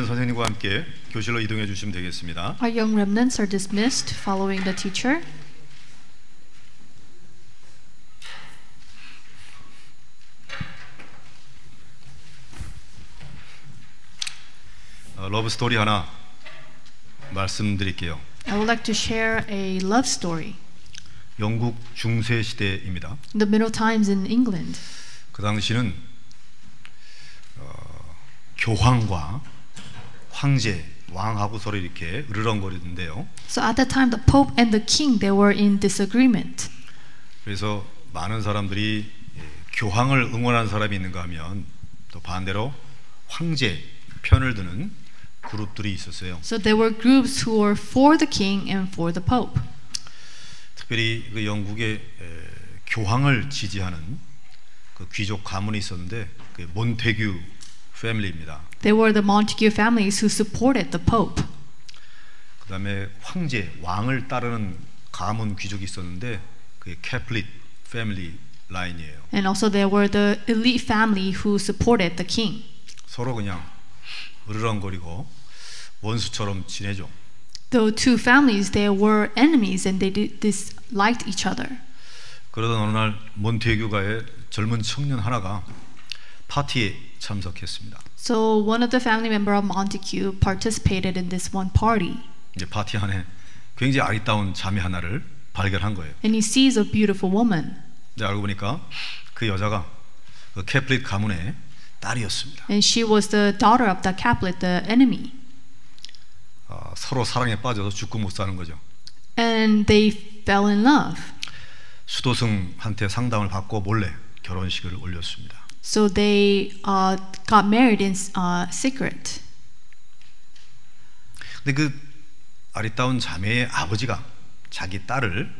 선생님과 함께 교실로 이동해 주시면 되겠습니다. Our young remnants are dismissed following the teacher. 어, 러브 스토리 하나 말씀드릴게요. I would like to share a love story. 영국 중세 시대입니다. The Middle Times in England, 그 당시는 어, 교황과 황제, 왕하고 서로 이렇게 으르렁거리는데요. so at the time, the Pope and the King they were in disagreement. 그래서 많은 사람들이 예, 교황을 응원하는 사람이 있는가 하면 또 반대로 황제 편을 드는 그룹들이 있었어요. So there were groups who were for the King and for the Pope. 특별히 그 영국의 에, 교황을 지지하는 그 귀족 가문이 있었는데 그 몬테규 패밀리입니다. They were the Montague families who supported the Pope. 그다음에 황제 왕을 따르는 가문 귀족이 있었는데 그게 캐플릿 패밀리 라인이에요. And also there were the elite family who supported the king. 서로 그냥 으르렁거리고 원수처럼 지내죠. The two families they were enemies and they disliked each other. 그러던 어느 날 몬테규가의 젊은 청년 하나가 파티에 참석했습니다. So one of the family member of Montague participated in this one party. 이제 파티 안에 굉장히 아리따운 자매 하나를 발견한 거예요. And he sees a beautiful woman. 근데 알고 보니까 그 여자가 그 캐플릿 가문의 딸이었습니다. And she was the daughter of the Caplet, the enemy. 아, 서로 사랑에 빠져서 죽고 못 사는 거죠. And they fell in love. 수도승한테 상담을 받고 몰래 결혼식을 올렸습니다. So they uh, got married in uh, secret. 근데 그 아리따운 자매의 아버지가 자기 딸을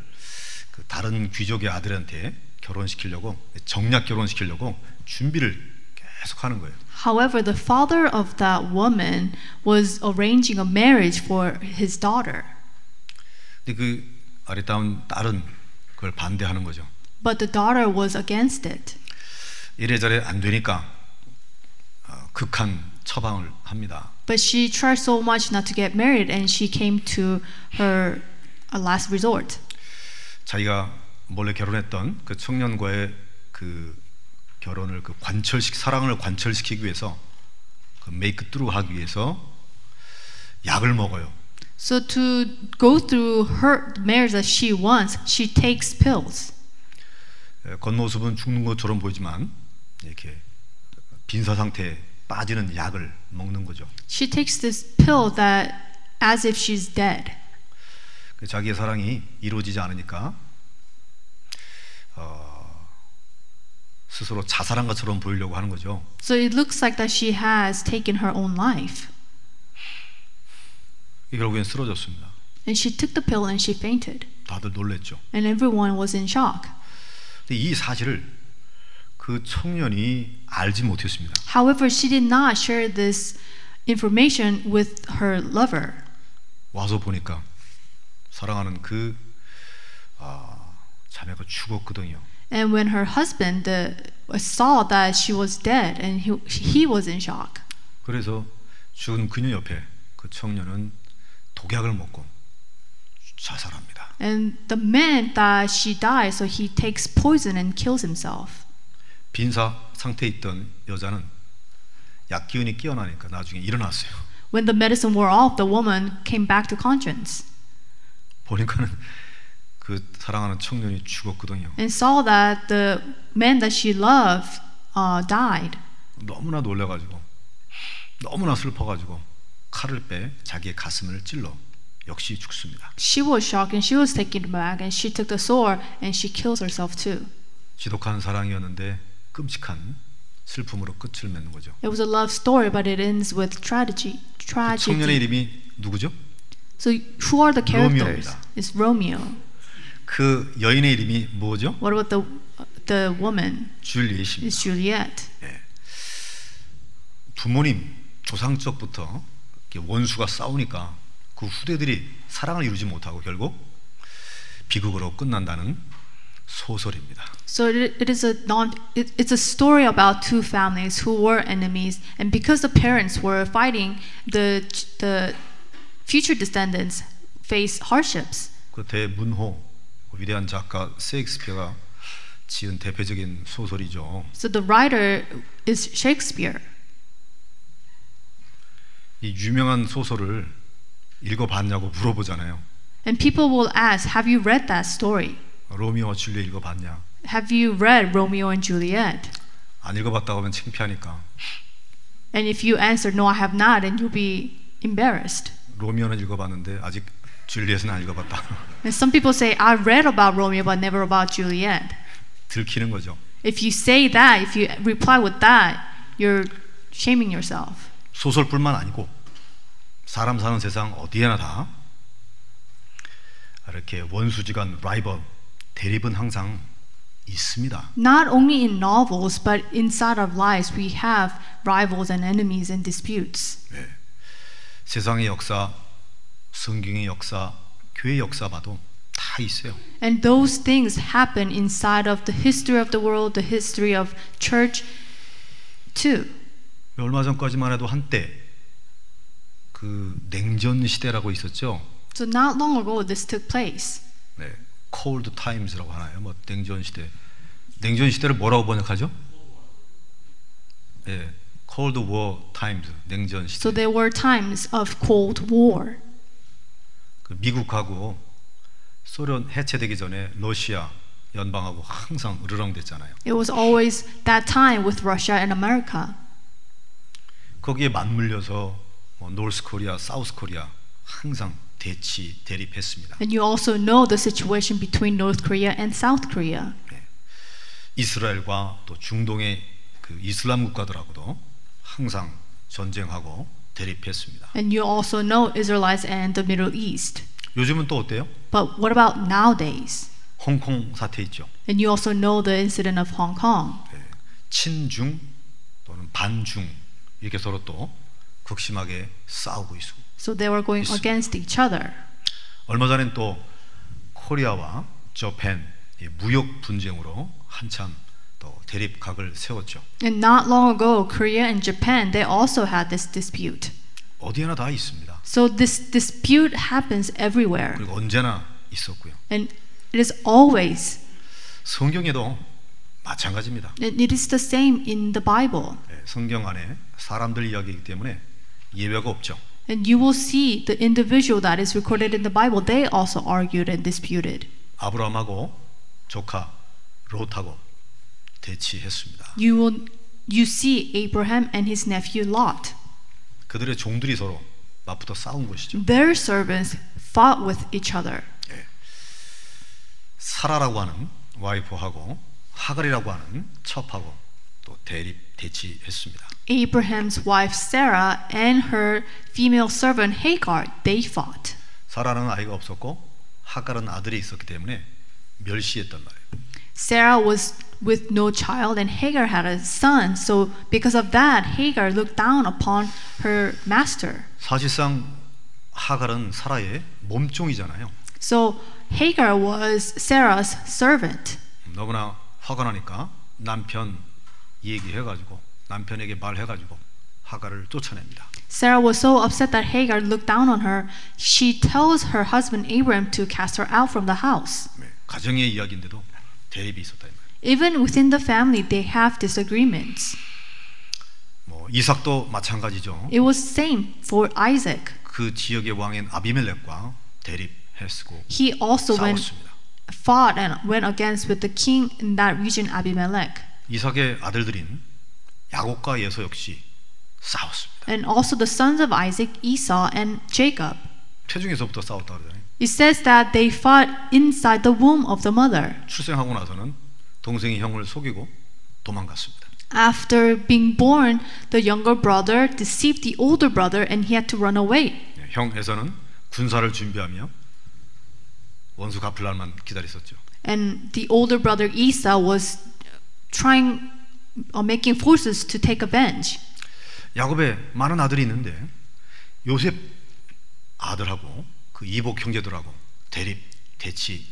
그 다른 귀족의 아들한테 결혼시키려고 정략 결혼시키려고 준비를 계속 하는 거예요. However, the father of that woman was arranging a marriage for his daughter. 근데 그 아리따운 딸은 그걸 반대하는 거죠. But the daughter was against it. 이래저래 안 되니까 어, 극한 처방을 합니다. But she tried so much not to get married and she came to her uh, last resort. 자기가 몰래 결혼했던 그 청년과의 그 결혼을 그 관철식 사랑을 관철시키기 위해서 그 메이크 뚜루 하기 위해서 약을 먹어요. So to go through her marriage that she wants, she takes pills. 에, 겉모습은 죽는 것처럼 보이지만 이렇게 빈사 상태에 빠지는 약을 먹는 거죠. She takes this pill that as if she's dead. 그 자기의 사랑이 이루어지지 않으니까 어, 스스로 자살한 것처럼 보이려고 하는 거죠. So it looks like that she has taken her own life. 결국엔 쓰러졌습니다. And she took the pill and she fainted. 다들 놀랬죠. And everyone was in shock. 이 사실을 그 청년이 알지 못했습니다. However, she did not share this information with her lover. 와서 보니까 사랑하는 그 아, 자매가 죽었거든요. And when her husband uh, saw that she was dead and he, he was in shock. 그래서 죽은 그녀 옆에 그 청년은 독약을 먹고 자살합니다. And the man that she died, so he takes poison and kills himself. 빈사 상태에 있던 여자는 약 기운이 깨어나니까 나중에 일어났어요. When the medicine wore off, the woman came back to conscience 보니까는 그 사랑하는 청년이 죽었거든요. and saw that the man that she loved uh, died. 너무나 놀래가지고 너무나 슬퍼가지고 칼을 빼 자기의 가슴을 찔러 역시 죽습니다. She was shocked and she was taken back and she took the sword and she kills herself too. 지독한 사랑이었는데 끔찍한 슬픔으로 끝을 맺는 거죠. It was a love story, but it ends with tragedy. 그 청년의 Tragedy. 이름이 누구죠? So who are the characters? 로미오입니다. It's Romeo. 그 여인의 이름이 뭐죠? What about the the woman? 줄리엣입니다. It's Juliet. 부모님 조상적부터 원수가 싸우니까 그 후대들이 사랑을 이루지 못하고 결국 비극으로 끝난다는 소설입니다. So it, it is a non. It, it's a story about two families who were enemies, and because the parents were fighting, the the future descendants face hardships. 그 대문호 그 위대한 작가 세익스피어가 지은 대표적인 소설이죠. So the writer is Shakespeare. 이 유명한 소설을 읽어봤냐고 물어보잖아요. And people will ask, Have you read that story? 로미오와 줄리엣 읽어봤냐? Have you read Romeo and Juliet? 안 읽어봤다고 하면 창피하니까 And if you answer, No, I have not, then you'll be embarrassed. 로미오는 읽어봤는데 아직 줄리엣은 안 읽어봤다. And some people say, I read about Romeo, but never about Juliet. 들키는 거죠. If you say that, if you reply with that, you're shaming yourself. 소설뿐만 아니고 사람 사는 세상 어디에나 다 이렇게 원수지간 라이벌 대립은 항상 있습니다. Not only in novels, but inside our lives, we have rivals and enemies and disputes. 네. 세상의 역사, 성경의 역사, 교회 역사 봐도 다 있어요. And those things happen inside of the history of the world, the history of church, too. 얼마 전까지만 해도 한때 그 냉전 시대라고 있었죠. So not long ago, this took place. 네, cold times라고 하나요? 뭐 냉전 시대. 냉전 시대를 뭐라고 번역하죠? 네, cold war times. 냉전 시대. So there were times of Cold War. 그 미국하고 소련 해체되기 전에 러시아 연방하고 항상 으르렁댔잖아요. It was always that time with Russia and America. 거기에 맞물려서 뭐 노스 코리아, 사우스 코리아 항상 대치 대립했습니다. And you also know the situation between North Korea and South Korea. 이스라엘과 또 중동의 그 이슬람 국가들하고도 항상 전쟁하고 대립했습니다. And you also know Israelites and the Middle East. 요즘은 또 어때요? But what about nowadays? 홍콩 사태 있죠. And you also know the incident of Hong Kong. 네. 친중 또는 반중 이렇게 서로 또 극심하게 싸우고 있고 So they were going against each other. 얼마 전엔 또 코리아와 저펜 이 무역 분쟁으로 한참 또 대립각을 세웠죠. And not long ago, Korea and Japan, they also had this dispute. 어디에나 다 있습니다. So this dispute happens everywhere. 그리고 언제나 있었고요. And it is always, 성경에도 마찬가지입니다. and it is the same in the Bible. 네, 성경 안에 사람들 이야기이기 때문에 예외가 없죠. And you will see the individual that is recorded in the Bible, they also argued and disputed. 아브라함하고 조카 롯하고 대치했습니다. You will you see Abraham and his nephew Lot. 그들의 종들이 서로 맞붙어 싸운 것이죠. Their servants fought with each other. 사라라고 하는 와이프하고 하갈이라고 하는 첩하고 또 대립 대치했습니다. Abraham's wife Sarah and her female servant Hagar, they fought. 사라는 아이가 없었고 하갈은 아들이 있었기 때문에 멸시했단 말이에요. Sarah was with no child and Hagar had a son. So because of that, Hagar looked down upon her master. 사실상 하갈은 사라의 몸종이잖아요. So Hagar was Sarah's servant. 너무나 화가 나니까 남편 얘기해가지고 남편에게 말해가지고 하갈을 쫓아냅니다. Sarah was so upset that Hagar looked down on her. She tells her husband Abram to cast her out from the house. 네, 가정의 이야기인데도 대립이 있었다 이 말이에요. Even within the family, they have disagreements. 뭐 이삭도 마찬가지죠. It was same for Isaac. 그 지역의 왕인 아비멜렉과 대립했고 He also went 싸웠습니다. fought and went against with the king in that region, Abimelech. 이삭의 아들들인 야곱과 예서 역시 싸웠습니다. And also the sons of Isaac, Esau and Jacob. 태중에서부터 싸웠다 그러잖아요. It says that they fought inside the womb of the mother. 출생하고 나서는 동생이 형을 속이고 도망갔습니다. After being born, the younger brother deceived the older brother and he had to run away. 네, 형 에서는 군사를 준비하며 원수 갚을 날만 기다렸었죠. And the older brother Esau was trying or making forces to take revenge. 야곱의 많은 아들이 있는데 요셉 아들하고 그 이복 형제들하고 대립 대치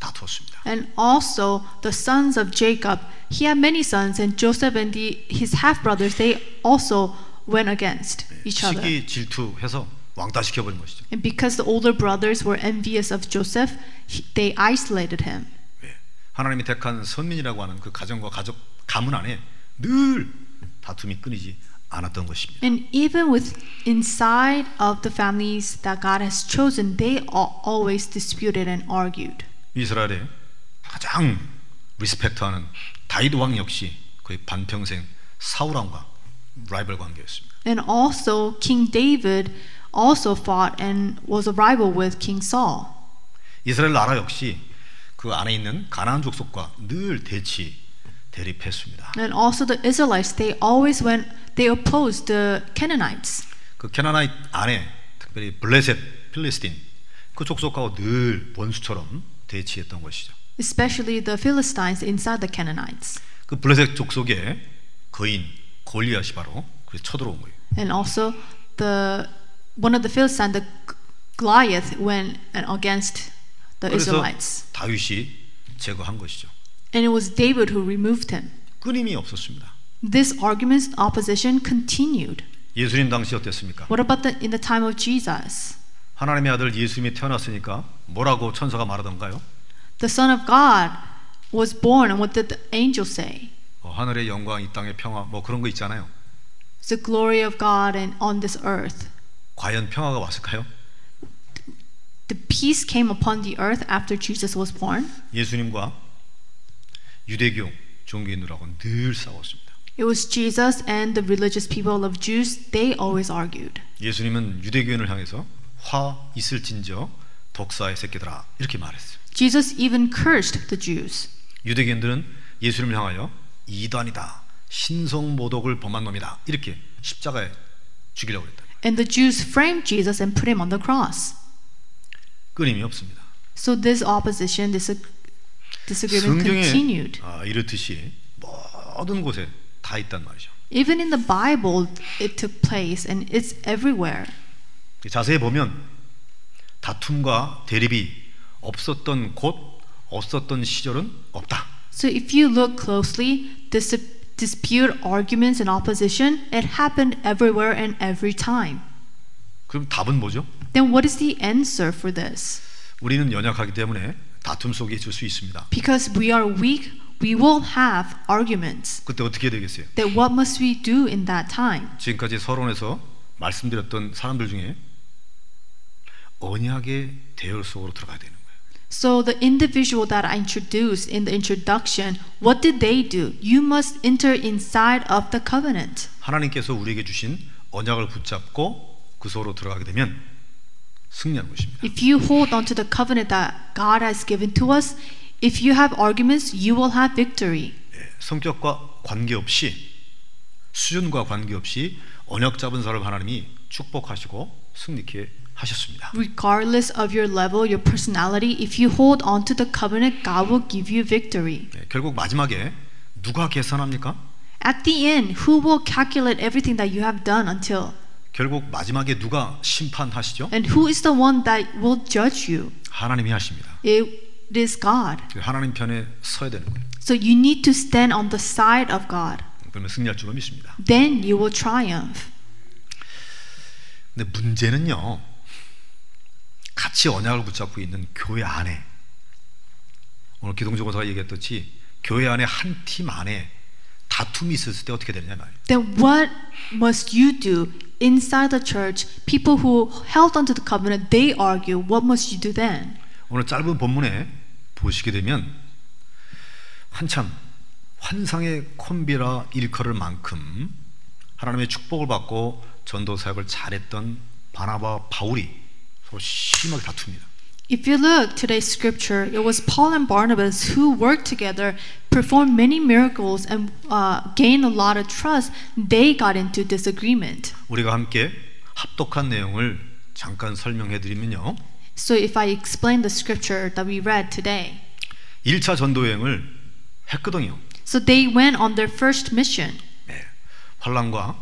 다투었습니다. And also the sons of Jacob, he had many sons, and Joseph and the, his half brothers, they also went against each other. 시기 질투해서 왕따 시켜버린 것이죠. And because the older brothers were envious of Joseph, he, they isolated him. 예. 하나님이 택한 선민이라고 하는 그 가정과 가족 가문 안에 늘 다툼이 끊이지 않았던 것입니다. And even with inside of the families that God has chosen, they al- always disputed and argued. 이스라엘의 가장 리스펙트하는 다윗 왕 역시 거의 반평생 사울 왕과 라이벌 관계였습니다. And also King David also fought and was a rival with King Saul. 이스라엘 나라 역시 그 안에 있는 가나안 족속과 늘 대치 대립했습니다. And also the Israelites, they always went, they opposed the Canaanites. 그 캐나나이 안에 특별히 블레셋, 필리스틴 그 족속하고 늘 원수처럼 대치했던 것이죠. especially the Philistines inside the Canaanites. 그 블레셋 족속의 거인 골리앗이 바로 그래서 쳐들어온 거예요. And also the one of the Philistines, the Goliath, went against the 그래서 Israelites. 다윗이 제거한 것이죠. And it was David who removed him. 끊임이 없었습니다. This argument opposition continued. 예수님 당시 어땠습니까? What about the, in the time of Jesus? 하나님의 아들 예수님이 태어났으니까 뭐라고 천사가 말하던가요? The Son of God was born, and what did the angel say? 어, 하늘의 영광, 이 땅의 평화, 뭐 그런 거 있잖아요. It's the glory of God and on this earth. 과연 평화가 왔을까요? The peace came upon the earth after Jesus was born. 예수님과 유대교 종교인들하고는 늘 싸웠습니다. It was Jesus and the religious people of Jews, they always argued. 예수님은 유대교인을 향해서 화 있을진저 독사의 새끼들아 이렇게 말했어요. Jesus even cursed the Jews. 유대교인들은 예수님을 향하여 이단이다, 신성모독을 범한 놈이다 이렇게 십자가에 죽이려고 했다. And the Jews framed Jesus and put him on the cross. 끊임이 없습니다. So this opposition, this 성경에 continued. 아, 이렇듯이 모든 곳에 다 있단 말이죠. Even in the Bible, it took place and it's everywhere. 자세히 보면 다툼과 대립이 없었던 곳, 없었던 시절은 없다. So if you look closely, dis- dispute, arguments, and opposition, it happened everywhere and every time. 그럼 답은 뭐죠? Then what is the answer for this? 우리는 연약하기 때문에 다툼 속에 있을 수 있습니다. Because we are weak, we will have arguments. 그때 어떻게 되겠어요? Then what must we do in that time? 지금까지 서론에서 말씀드렸던 사람들 중에 언약의 대열 속으로 들어가야 되는 거예요. So the individual that I introduced in the introduction, what did they do? You must enter inside of the covenant. 하나님께서 우리에게 주신 언약을 붙잡고 그 속으로 들어가게 되면 승리하는 것입니다. If you hold on to the covenant that God has given to us, if you have arguments, you will have victory. 예, 성격과 관계없이 수준과 관계없이 언약 잡은 사람 하나님이 축복하시고 승리케 하셨습니다. Regardless of your level, your personality, if you hold on to the covenant, God will give you victory. 예, 결국 마지막에 누가 계산합니까? At the end, who will calculate everything that you have done until? 결국 마지막에 누가 심판하시죠? And who is the one that will judge you? 하나님이 하십니다. It is God. 그 하나님 편에 서야 되는 거예요. So you need to stand on the side of God. 그러면 승리할 줄로 믿습니다. Then you will triumph. 근데 문제는요. 같이 언약을 붙잡고 있는 교회 안에 오늘 기동조고사가 얘기했듯이 교회 안에 한 팀 안에 다툼이 있었을 때 어떻게 되느냐 말이에요. Then what must you do inside the church? People who held onto the covenant, they argue. What must you do then? 오늘 짧은 본문에 보시게 되면 한참 환상의 콤비라 일컬을 만큼 하나님의 축복을 받고 전도 사역을 잘했던 바나바 바울이 서로 심하게 다툽니다. If you look today's scripture, it was Paul and Barnabas who worked together, performed many miracles, and uh, gained a lot of trust. They got into disagreement. 우리가 함께 합독한 내용을 잠깐 설명해 드리면요. So if I explain the scripture that we read today, 1차 전도 여행을 했거든요. so they went on their first mission. 네. 환란과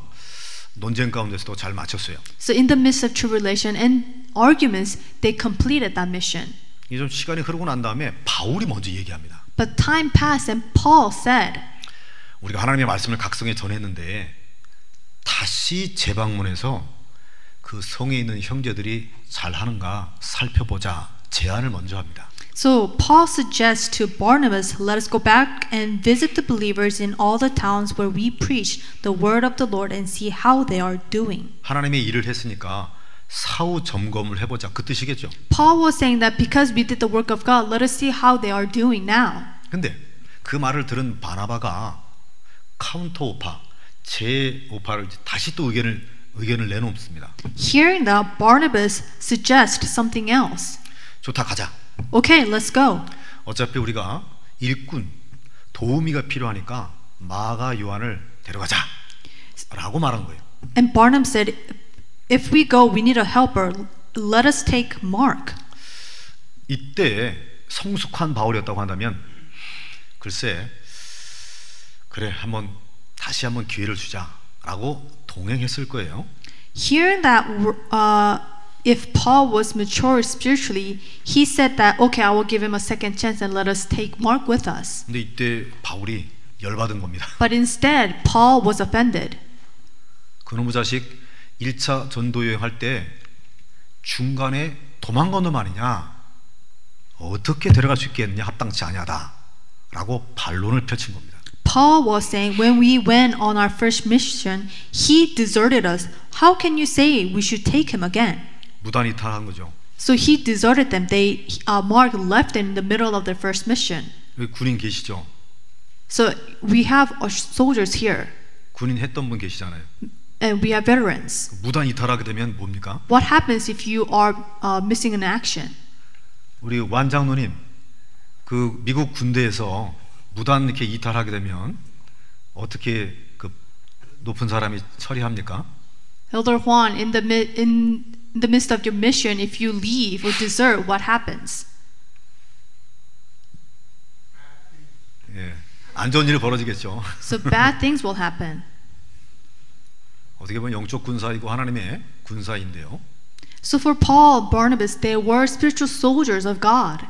논쟁 가운데서도 잘 마쳤어요. So in the midst of tribulation and arguments, they completed that mission. 이게 좀 시간이 흐르고 난 다음에 바울이 먼저 얘기합니다. But time passed, and Paul said, 우리가 하나님의 말씀을 각성에 전했는데 다시 재방문해서 그 성에 있는 형제들이 잘 하는가 살펴보자 제안을 먼저 합니다. So Paul suggests to Barnabas, let us go back and visit the believers in all the towns where we preach the word of the Lord and see how they are doing. 하나님의 일을 했으니까 사후 점검을 해보자 그 뜻이겠죠. Paul was saying that because we did the work of God, let us see how they are doing now. 근데 그 말을 들은 바나바가 counter offer 재오퍼를 다시 또 의견을 의견을 내놓습니다. Hearing that, Barnabas suggests something else. 좋다 가자. Okay, let's go. 어차피 우리가 일꾼 도우미가 필요하니까 마가 요한을 데려가자. 라고 말한 거예요. And Barnabas said, If we go, we need a helper. Let us take Mark. 이때 성숙한 바울이었다고 한다면 글쎄 그래 한번 다시 한번 기회를 주자라고 동행했을 거예요. Hearing that, uh, if Paul was mature spiritually, he said that, okay, I will give him a second chance and let us take Mark with us. 근데 이때 바울이 열받은 겁니다. But instead, Paul was offended. 그놈의 자식 1차 전도 여행할 때 중간에 도망간 놈 아니냐? 어떻게 데려갈 수 있겠느냐? 합당치 아니하다. 라고 반론을 펼친 겁니다. Paul was saying, when we went on our first mission, he deserted us. How can you say we should take him again? 무단 이탈한 거죠. So he deserted them. They, uh, Mark left in the middle of their first mission. 군인 계시죠? So we have soldiers here, 군인 했던 분 계시잖아요. and we have veterans. 무단 이탈하게 되면 뭡니까? What happens if you are uh, missing in action? 우리 완장로님 그 미국 군대에서 무단 이렇게 이탈하게 되면 어떻게 그 높은 사람이 처리합니까? Elder Juan, in the mi- in the midst of your mission, if you leave or desert, what happens? 예. 안 좋은 일이 벌어지겠죠. So bad things will happen. 어떻게 보면 영적 군사이고 하나님의 군사인데요. So for Paul, Barnabas, they were spiritual soldiers of God.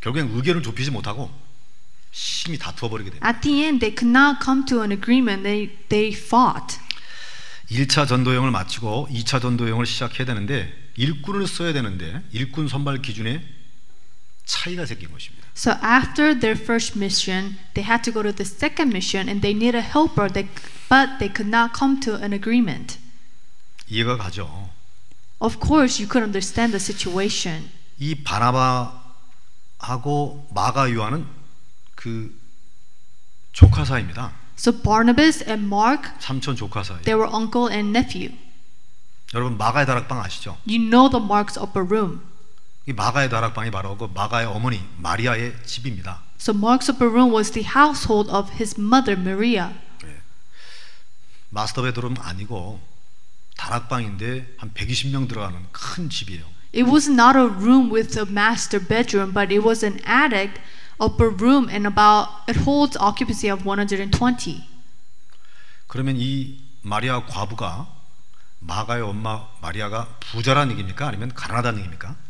결국엔 의견을 좁히지 못하고 심히 다투어 버리게 됩니다. At the end, they could not come to an agreement. They they fought. 1차 전도여행을 마치고 2차 전도여행을 시작해야 되는데 일꾼을 써야 되는데 일꾼 선발 기준에 차이가 생긴 것입니다. So after their first mission, they had to go to the second mission, and they needed a helper. They, but they could not come to an agreement. 이해가 가죠. Of course, you could understand the situation. 이 바나바하고 마가 요한은 그 조카 사이입니다. So Barnabas and Mark, 삼촌 조카 사이. they were uncle and nephew. 여러분 마가의 다락방 아시죠? You know the Mark's upper room. 이 마가의 다락방이 바로 그 마가의 어머니 마리아의 집입니다. So Mark's upper room was the household of his mother Maria. 예. 마스터 베드룸 아니고 다락방인데 한 120명 들어가는 큰 집이에요. It was not a room with a master bedroom, but it was an attic upper room and about it holds occupancy of 120. 그러면 이 마리아 과부가 마가의 엄마 마리아가 부자라는 얘기입니까? 아니면 가난하다는 얘기입니까?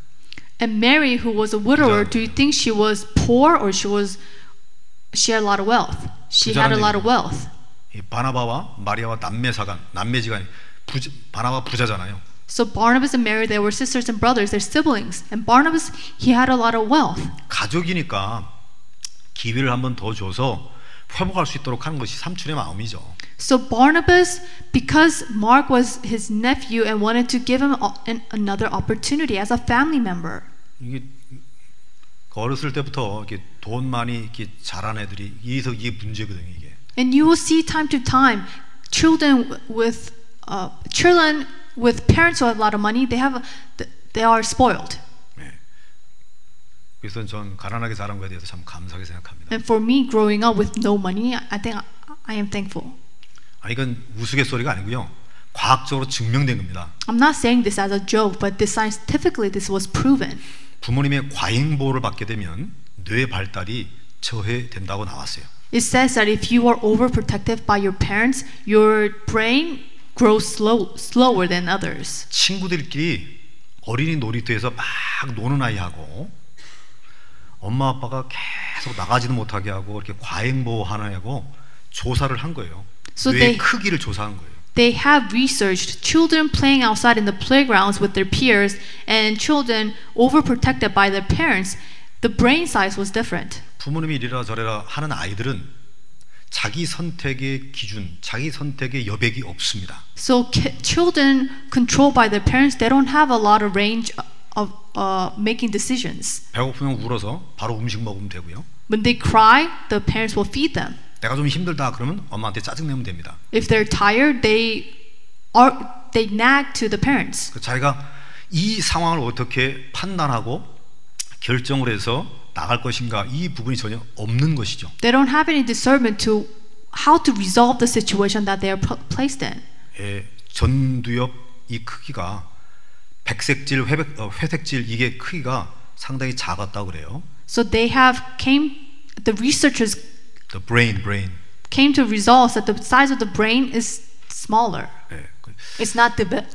And Mary, who was a widower, 부자. do you think she was poor or she was she had a lot of wealth? She had a 부자라는 lot of 얘기죠. wealth. 이 바나바와 마리아와 남매사간 남매지간이 부자, 바나바 부자잖아요. So Barnabas and Mary, they were sisters and brothers, they're siblings. And Barnabas, he had a lot of wealth. 가족이니까 기회를 한 번 더 줘서 회복할 수 있도록 하는 것이 삼촌의 마음이죠. So Barnabas, because Mark was his nephew and wanted to give him a- an, another opportunity as a family member. 이게 그 어렸을 때부터 이렇게 돈 많이 이렇게 자란 애들이 이래서 이게 문제거든요. 이게 And you will see time to time children with uh, children with parents who have a lot of money. They have a, they are spoiled. 그래서 전 가난하게 자란 거에 대해서 참 감사하게 생각합니다. And for me, growing up with no money, I think I, am thankful. 아 이건 우스갯소리가 아니고요. 과학적으로 증명된 겁니다. I'm not saying this as a joke, but this scientifically this was proven. 부모님의 과잉 보호를 받게 되면 뇌 발달이 저해된다고 나왔어요. It says that if you are overprotected by your parents, your brain grows slow, slower than others. 친구들끼리 어린이 놀이터에서 막 노는 아이하고 엄마 아빠가 계속 나가지도 못하게 하고 이렇게 과잉 보호하느냐고 조사를 한 거예요. So 뇌 they- 크기를 조사한 거예요. They have researched children playing outside in the playgrounds with their peers and children overprotected by their parents. The brain size was different. 부모님이 이래라 저래라 하는 아이들은 자기 선택의 기준, 자기 선택의 여백이 없습니다. So children controlled by their parents, they don't have a lot of range uh, making decisions. 배고프면 울어서 바로 음식 먹으면 되고요. When they cry, the parents will feed them. 내가 좀 힘들다 그러면 엄마한테 짜증 내면 됩니다. If they're tired, they are they nag to the parents. 그 자기가 이 상황을 어떻게 판단하고 결정을 해서 나갈 것인가 이 부분이 전혀 없는 것이죠. They don't have any discernment to how to resolve the situation that they are pl- placed in. 예, 전두엽 이 크기가 백색질, 회백, 어, 회색질 이게 크기가 상당히 작았다고 그래요. So they have came the researchers The brain, brain. came to results that the size of the brain is smaller. 예, 그- It's not deve-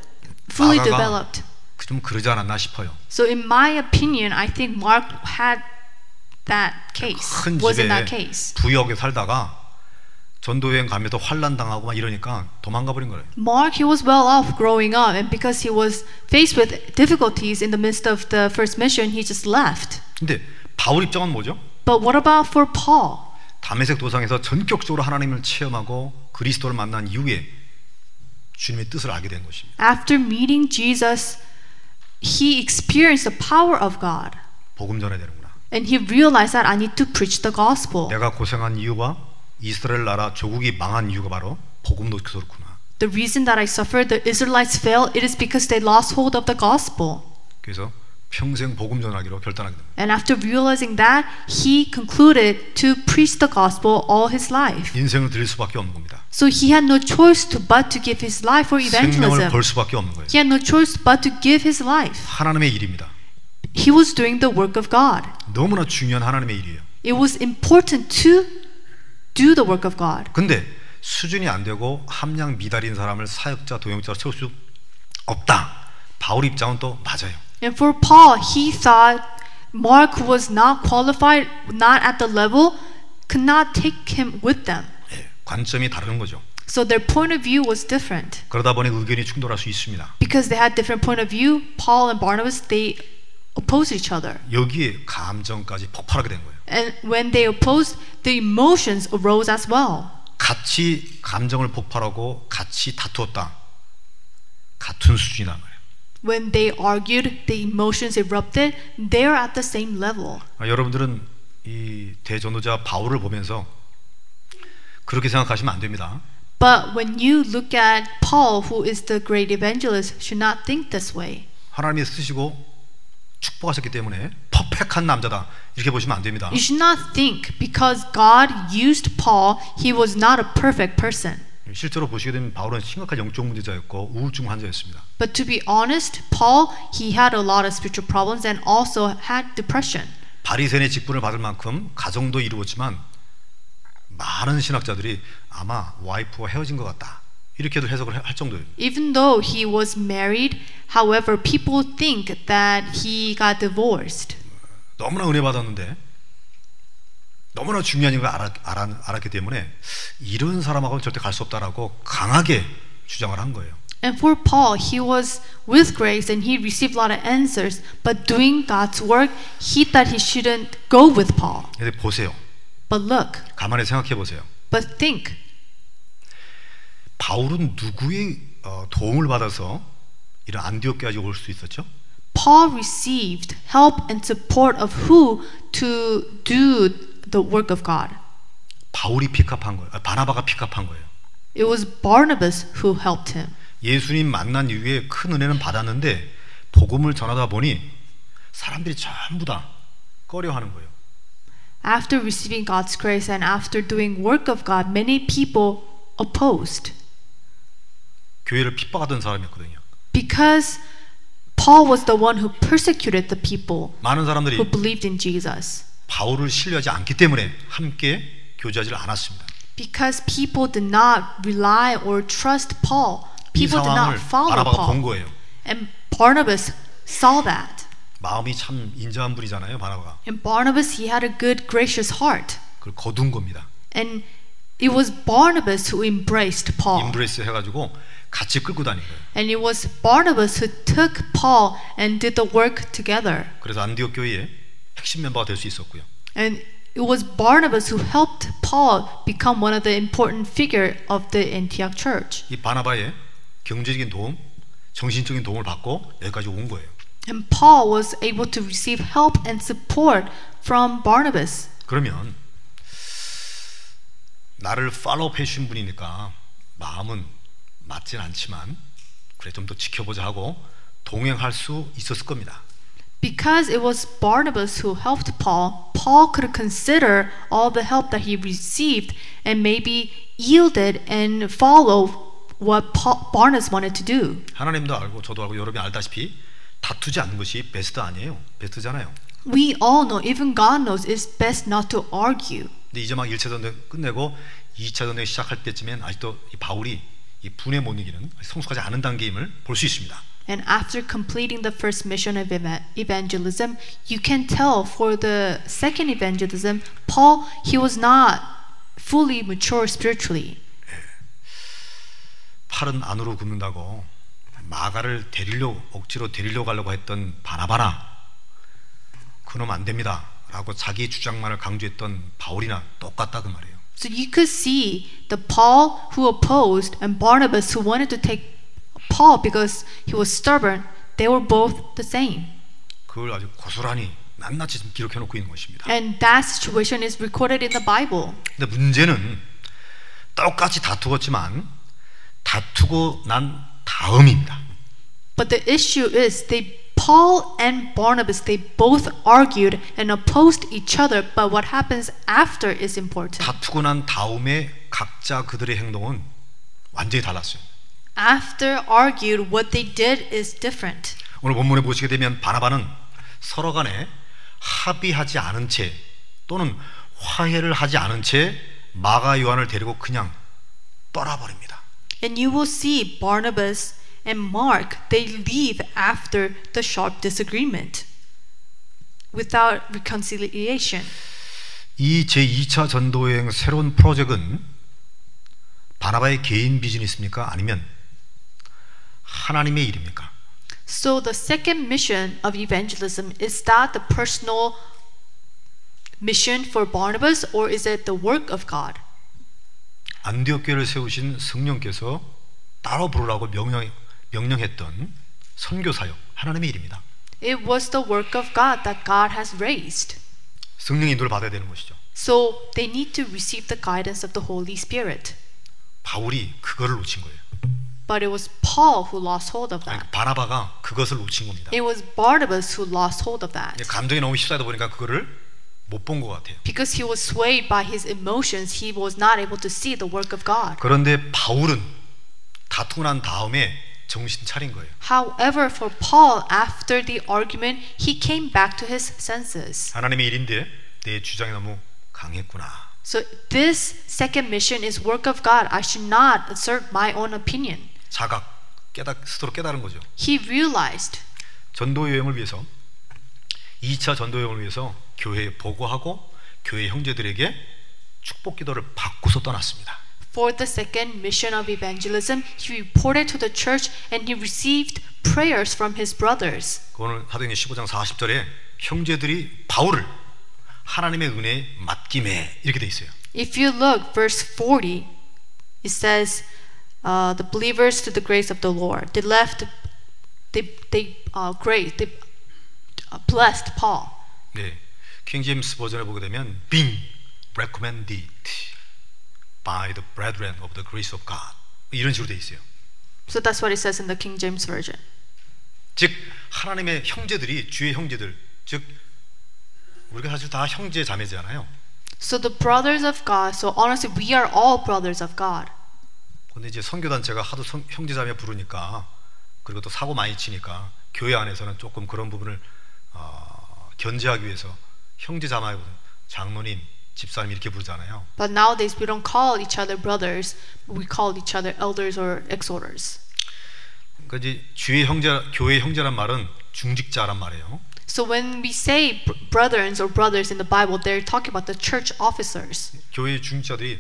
fully developed. 좀 그러지 않았나 싶어요. So in my opinion, I think Mark had that case. 큰 Was 집에 in that case. 부역에 살다가 전도여행 가면서 환란 당하고 막 이러니까 도망가 버린 거예요. Mark, he was well off growing up, and because he was faced with difficulties in the midst of the first mission, he just left. 근데 바울 입장은 뭐죠? But what about for Paul? 담에색 도상에서 전격적으로 하나님을 체험하고 그리스도를 만난 이후에 주님의 뜻을 알게 된 것입니다. After meeting Jesus, he experienced the power of God, 복음 전해야 되는구나. and he realized that I need to preach the gospel. 내가 고생한 이유와 이스라엘 나라 조국이 망한 이유가 바로 복음 놓쳐서 그렇구나. The reason that I suffered, the Israelites failed, it is because they lost hold of the gospel. 그래서 평생 복음 전하기로 결단하게 됩니다. And after realizing that, he concluded to preach the gospel all his life. 인생을 드릴 수밖에 없는 겁니다. So he had no choice to but to give his life for 생명을 evangelism. 벌 수밖에 없는 거예요. He had no choice but to give his life. 하나님의 일입니다. He was doing the work of God. 너무나 중요한 하나님의 일이에요. It was important to do the work of God. 근데 수준이 안 되고 함량 미달인 사람을 사역자 도용자로 채울 수 없다. 바울 입장은 또 맞아요. And for Paul, he thought Mark, was not qualified, not at the level, could not take him with them. 예, 관점이 다른 거죠. So their point of view was different. 그러다 보니 의견이 충돌할 수 있습니다. Because they had different point of view, Paul and Barnabas, they opposed each other. 여기에 감정까지 폭발하게 된 거예요. And when they opposed, the emotions arose as well. 같이 감정을 폭발하고 같이 다투었다. 같은 수준이란 말이에요. When they argued, the emotions erupted, they're at the same level. 아, 여러분들은 이 대전도자 바울을 보면서 그렇게 생각하시면 안 됩니다. But when you look at Paul, who is the great evangelist, should not think this way. 하나님이 쓰시고 축복하셨기 때문에 퍼펙한 남자다 이렇게 보시면 안 됩니다. You should not think because God used Paul, he was not a perfect person. 실제로 보시게 되면 바울은 심각한 영적 문제자였고 우울증 환자였습니다. But to be honest, Paul, he had a lot of spiritual problems and also had depression. 바리새인의 직분을 받을 만큼 가정도 이루었지만 많은 신학자들이 아마 와이프와 헤어진 것 같다 이렇게도 해석을 할 정도예요. Even though he was married, however, people think that he got divorced. 너무나 은혜 받았는데 너무나 중요한 걸 알았, 알았, 알았 기 때문에 이런 사람하고는 절대 갈 수 없다라고 강하게 주장을 한 거예요. And for Paul, he was with grace and he received a lot of answers, but doing God's work, he thought he shouldn't go with Paul. 근데 보세요. But look, 가만히 생각해 보세요. but think, 바울은 누구의 어, 도움을 받아서 이런 안디옥까지 올 수 있었죠? Paul received help and support of who to do the work of God. 바울이 픽업한 거예요. 아, 바나바가 픽업한 거예요. It was Barnabas who helped him. 예수님 만난 이후에 큰 은혜는 받았는데 복음을 전하다 보니 사람들이 전부 다 꺼려하는 거예요. After receiving God's grace and after doing work of God, many people opposed 교회를 핍박하던 사람이었거든요. because Paul was the one who persecuted the people 많은 사람들이 who believed in Jesus. 바울을 신뢰하지 않기 때문에 함께 교제하지 않았습니다. Because people did not rely or trust Paul. 이 People did not follow 바나바가 본 Paul. 거예요. And Barnabas saw that. 마음이 참 인자한 분이잖아요, 바나바가. And Barnabas, he had a good, gracious heart. 그걸 거둔 겁니다. And it was Barnabas who embraced Paul. 임브레스 해가지고 같이 끌고 다닌 거예요. And it was Barnabas who took Paul and did the work together. 그래서 안디옥 교회의 핵심 멤버가 될 수 있었고요. And it was Barnabas who helped Paul become one of the important figure of the Antioch church. 이 바나바의 경제적인 도움, 정신적인 도움을 받고 여기까지 온 거예요. And Paul was able to receive help and support from Barnabas. 그러면 나를 팔로우 해 주신 분이니까 마음은 맞진 않지만 그래 좀 더 지켜보자 하고 동행할 수 있었을 겁니다. Because it was Barnabas who helped Paul, Paul could consider all the help that he received and maybe yielded and follow what Paul, Barnabas wanted to do. 하나님도 알고 저도 알고 여러분이 알다시피 다투지 않는 것이 베스트 아니에요. 베스트잖아요. We all know, even God knows, it's best not to argue. 근데 이제 막 1차 전쟁 끝내고 2차 전쟁 시작할 때쯤엔 아직도 이 바울이 이 분에 못 이기는 성숙하지 않은 단계임을 볼 수 있습니다. And after completing the first mission of eva- evangelism, you can tell for the second evangelism, Paul, he was not fully mature spiritually. 팔은 안으로 굽는다고 마가를 데리려 억지로 데리려 가려고 했던 바나바나 그놈 안 됩니다. 라고 자기 주장만을 강조했던 바울이나 똑같다 그 말이에요. So you could see the Paul who opposed and Barnabas who wanted to take Paul because he was stubborn, they were both the same. 그걸 아주 고스란히 낱낱이 지금 기록해 놓고 있는 것입니다. And that situation is recorded in the Bible. 근데 문제는 똑같이 다투었지만 다투고 난 다음입니다. But the issue is they Paul and Barnabas they both argued and opposed each other, but what happens after is important. 다투고 난 다음에 각자 그들의 행동은 완전히 달랐어요. After argued, what they did is different. 오늘 본문에 보시게 되면 바나바는 서로 간에 합의하지 않은 채 또는 화해를 하지 않은 채 마가 요한을 데리고 그냥 떠나버립니다. And you will see Barnabas and Mark, they leave after the sharp disagreement without reconciliation. 이 제2차 전도여행 새로운 프로젝트는 바나바의 개인 비즈니스입니까? 아니면 하나님의 일입니까? So the second mission of evangelism is that the personal mission for Barnabas or is it the work of God? 안디옥 교회를 세우신 성령께서 따로 부르라고 명령, 명령했던 선교 사역 하나님의 일입니다. It was the work of God that God has raised. 성령의 인도를 받아야 되는 것이죠. So they need to receive the guidance of the Holy Spirit. 바울이 그거를 놓친 거예요. But it was Paul who lost hold of 아니, that. 바나바가 그것을 놓친 겁니다. It was Barnabas who lost hold of that. 감정이 너무 휩싸이다 보니까 그거를 못본것 같아요. Because he was swayed by his emotions, he was not able to see the work of God. 그런데 바울은 다투고 난 다음에 정신 차린 거예요. However, for Paul, after the argument, he came back to his senses. 하나님의 일인데 내 주장이 너무 강했구나. So, this second mission is work of God. I should not assert my own opinion. 자각, 깨닫, 스스로 깨달은 거죠. He realized 전도 여행을 위해서 2차 전도 여행을 위해서 교회에 보고하고 교회 형제들에게 축복 기도를 받고서 떠났습니다. for the second mission of evangelism, he reported to the church and he received prayers from his brothers. 그 오늘 사도행전 15장 40절에 형제들이 바울을 하나님의 은혜에 맡김에 이렇게 돼 있어요. If you look, verse 40, it says, uh, "The believers to the grace of the Lord." They left, they they uh, grace, they uh, blessed Paul. 네. 킹 제임스 버전에 보게 되면 being recommended by the brethren of the grace of God 이런 식으로 돼 있어요. So that's what it says in the King James version. 즉 하나님의 형제들이 주의 형제들 즉 우리가 사실 다 형제 자매잖아요. So the brothers of God. So honestly, we are all brothers of God. 근데 이제 선교 단체가 하도 성- 형제 자매 부르니까 그리고 또 사고 많이 치니까 교회 안에서는 조금 그런 부분을 어, 견제하기 위해서 형제 자매보다 장로님, 집사님 이렇게 부르잖아요. But nowadays we don't call each other brothers. We call each other elders or exhorters. 그러니까 주의 형제, 교회 형제란 말은 중직자란 말이에요. So when we say br- brethren or brothers in the Bible, they're talking about the church officers. 교회 중직자들이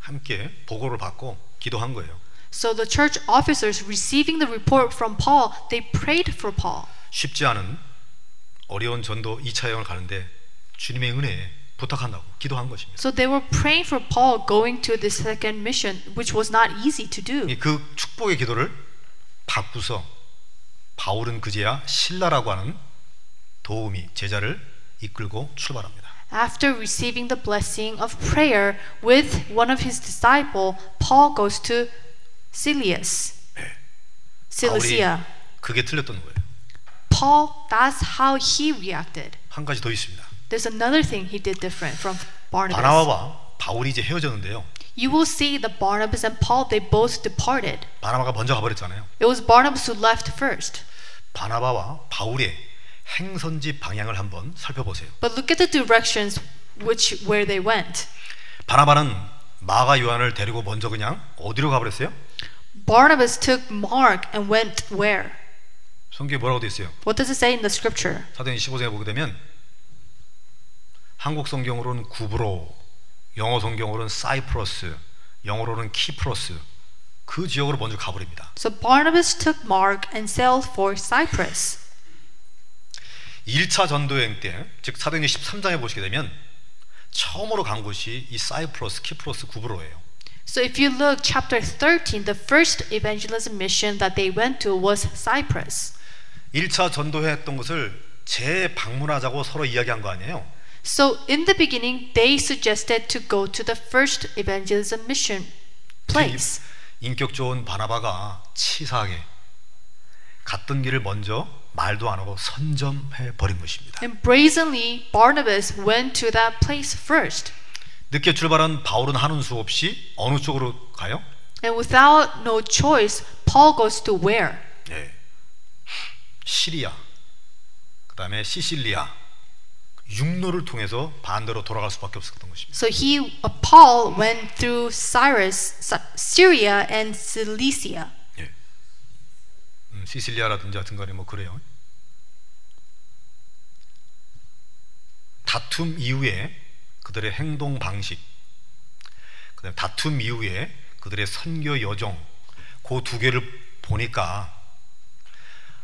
함께 보고를 받고 기도한 거예요. So the church officers receiving the report from Paul, they prayed for Paul. 쉽지 않은 어려운 전도 2차 여행을 가는데 주님의 은혜에 부탁한다고 기도한 것입니다. So they were praying for Paul going to the second mission, which was not easy to do. 그 축복의 기도를 받고서 바울은 그제야 신라라고 하는 도움이 제자를 이끌고 출발합니다. After receiving the blessing of prayer with one of his disciple, Paul goes to Cilius. Cilicia. 그게 틀렸던 거예요. Paul, that's how he reacted. 한 가지 더 있습니다. There's another thing he did different from Barnabas. 바나바와 바울이 이제 헤어졌는데요. You will see that Barnabas and Paul, they both departed. 바나바가 먼저 가버렸잖아요. It was Barnabas who left first. 바나바와 바울의 행선지 방향을 한번 살펴보세요. But look at the directions which where they went. 바나바는 마가 요한을 데리고 먼저 그냥 어디로 가버렸어요? Barnabas took Mark and went where? 성경에 뭐라고 되어 있어요? What does it say in the scripture? 사도행 15장에 보게 되면 한국 성경으로는 구브로, 영어 성경으로는 사이프러스, 영어로는 키프러스 그 지역으로 먼저 가버립니다. So Barnabas took Mark and sailed for Cyprus. 1차 전도 여행 때, 즉 사도행전 13장에 보시게 되면 처음으로 간 곳이 이 사이프러스, 키프로스, 구브로예요. So if you look chapter 13, the first evangelism mission that they went to was Cyprus. 1차 전도했던 것을 재방문하자고 서로 이야기한 거 아니에요? So in the beginning, they suggested to go to the first evangelism mission place. 인격 좋은 바나바가 치사하게 갔던 길을 먼저 말도 안 하고 선점해 버린 것입니다. And brazenly, Barnabas went to that place first. 늦게 출발한 바울은 하는 수 없이 어느 쪽으로 가요? And without no choice, Paul goes to where? 예. 시리아, 그 다음에 시실리아, 육로를 통해서 반대로 돌아갈 수밖에 없었던 것입니다. So he, uh, Paul went through Cyrus, Sy- Syria and Cilicia. 예. 음, 시실리아라든지 하여튼 간에 뭐 그래요. 다툼 이후에 그들의 행동 방식, 그다음 다툼 이후에 그들의 선교 여정, 그 두 개를 보니까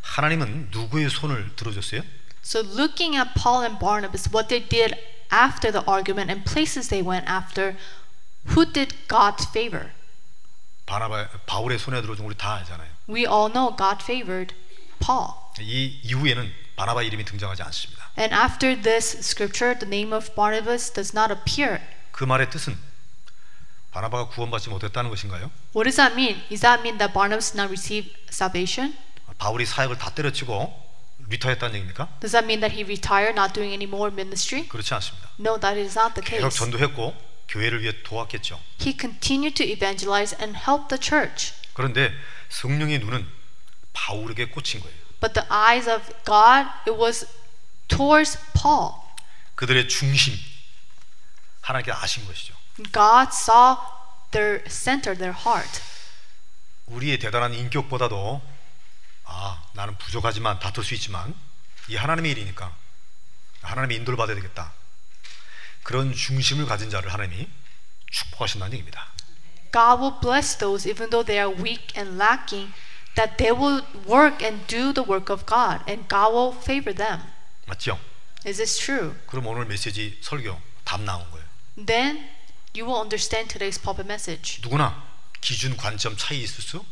하나님은 누구의 손을 들어줬어요? So looking at Paul and Barnabas, what they did after the argument and places they went after, who did God favor? 바나바 바울의 손에 들어준 우리 다 알잖아요. We all know God favored Paul. 이 이후에는 바나바 이름이 등장하지 않습니다. And after this scripture, the name of Barnabas does not appear. 그 말의 뜻은 바나바가 구원받지 못했다는 것인가요? What does that mean? Does that mean that Barnabas did not receive salvation? 바울이 사역을 다 때려치고 리터했다는 얘기입니까? Does that mean that he retired, not doing any more ministry? 그렇지 않습니다. No, that is not the 계속 case. 전도했고 교회를 위해 도왔겠죠. He continued to evangelize and help the church. 그런데 성령의 눈은 바울에게 꽂힌 거예요. But the eyes of God, it was towards Paul. 그들의 중심 하나님께 아신 것이죠. God saw their center, their heart. 우리의 대단한 인격보다도 아 나는 부족하지만 다툴 수 있지만 이 하나님의 일이니까 하나님의 인도를 받아야 되겠다. 그런 중심을 가진 자를 하나님이 축복하신다는 얘기입니다. God will bless those even though they are weak and lacking, that they will work and do the work of God, and God will favor them. 맞죠? Is this true? 그럼 오늘 메시지 설교 답 나온 거예요. Then you will understand today's pulpit message. 누구나 기준 관점 차이 있을 수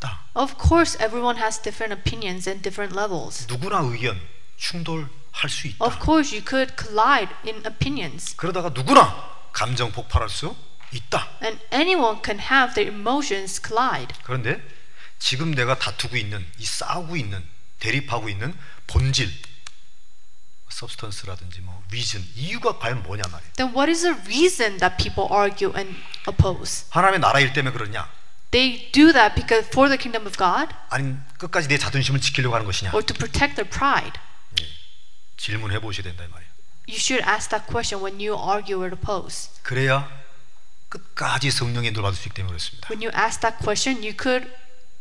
있다. Of course, everyone has different opinions and different levels. 누구나 의견 충돌할 수 있다. Of course, you could collide in opinions, 그러다가 누구나 감정 폭발할 수 있다. and anyone can have their emotions collide. 그런데 지금 내가 다투고 있는 이 싸우고 있는 대립하고 있는 본질 substance라든지 뭐 reason 이유가 과연 뭐냐 말이에요. Then, what is the reason that people argue and oppose? 하나님의 나라 일 때문에 그러냐? They do that because for the kingdom of God 아니 끝까지 내 자존심을 지키려고 하는 것이냐? or to protect their pride. 질문해 보셔야 된다 이 말이에요. You should ask that question when you argue or oppose. 그래야 끝까지 성령의 인도를 받을 수 있기 때문에 그렇습니다. When you ask that question, you could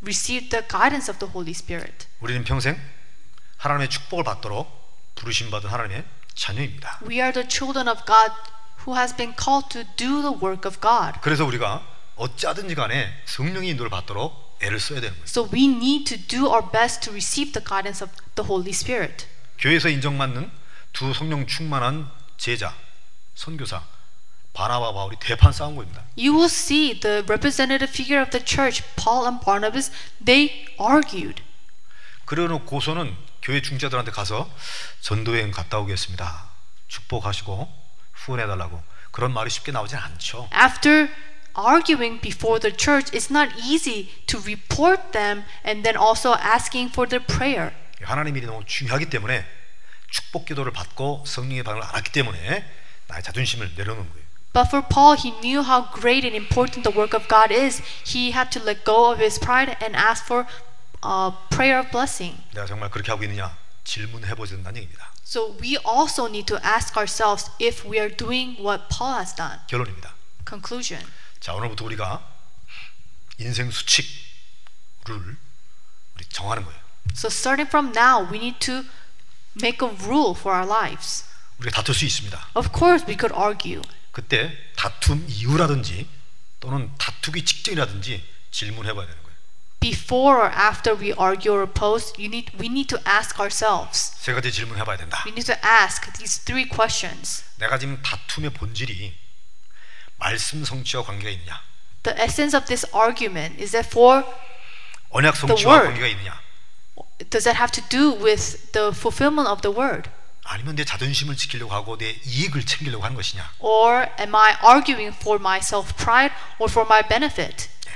receive the guidance of the Holy Spirit. 우리는 평생 하나님의 축복을 받도록 부르심 받은 하나님의 자녀입니다. We are the children of God who has been called to do the work of God. 그래서 우리가 어찌하든지 간에 성령의 인도를 받도록 애를 써야 되는 거예요. So we need to do our best to receive the guidance of the Holy Spirit. 교회에서 인정받는 두 성령 충만한 제자, 선교사 바나바 바울이 대판 싸운 거입니다. You will see the representative figure of the church, Paul and Barnabas, they argued. 그래놓고서는 교회 중재들한테 가서 전도여행 갔다 오겠습니다. 축복하시고 후원해달라고 그런 말이 쉽게 나오진 않죠. After arguing before the church, it's not easy to report them and then also asking for their prayer. 하나님 일이 너무 중요하기 때문에 축복 기도를 받고 성령의 반응을 알았기 때문에 나의 자존심을 내려놓는 거예요. But for Paul, he knew how great and important the work of God is. He had to let go of his pride and ask for a prayer of blessing. 내가 정말 그렇게 하고 있느냐 질문해 보야 된다는 얘기입니다. So we also need to ask ourselves if we are doing what Paul has done. 결론입니다. Conclusion. 자 오늘부터 우리가 인생 수칙을 우리 정하는 거예요. So starting from now, we need to make a rule for our lives. 우리가 다툴 수 있습니다. Of course, we could argue. 그때 다툼 이후라든지 또는 다투기 직전이라든지 질문해 봐야 되는 거예요. Before or after we argue or oppose, you need, we need to ask ourselves. 세 가지 질문해 봐야 된다. We need to ask these three questions. 내가 지금 다툼의 본질이 말씀 성취와 관계가 있느냐? The essence of this argument is that for 언약 The 성취와 word. 관계가 있느냐? does that have to do with the fulfillment of the word? 아니면 내 자존심을 지키려고 하고 내 이익을 챙기려고 하는 것이냐? Or am I arguing for my self pride or for my benefit? 예,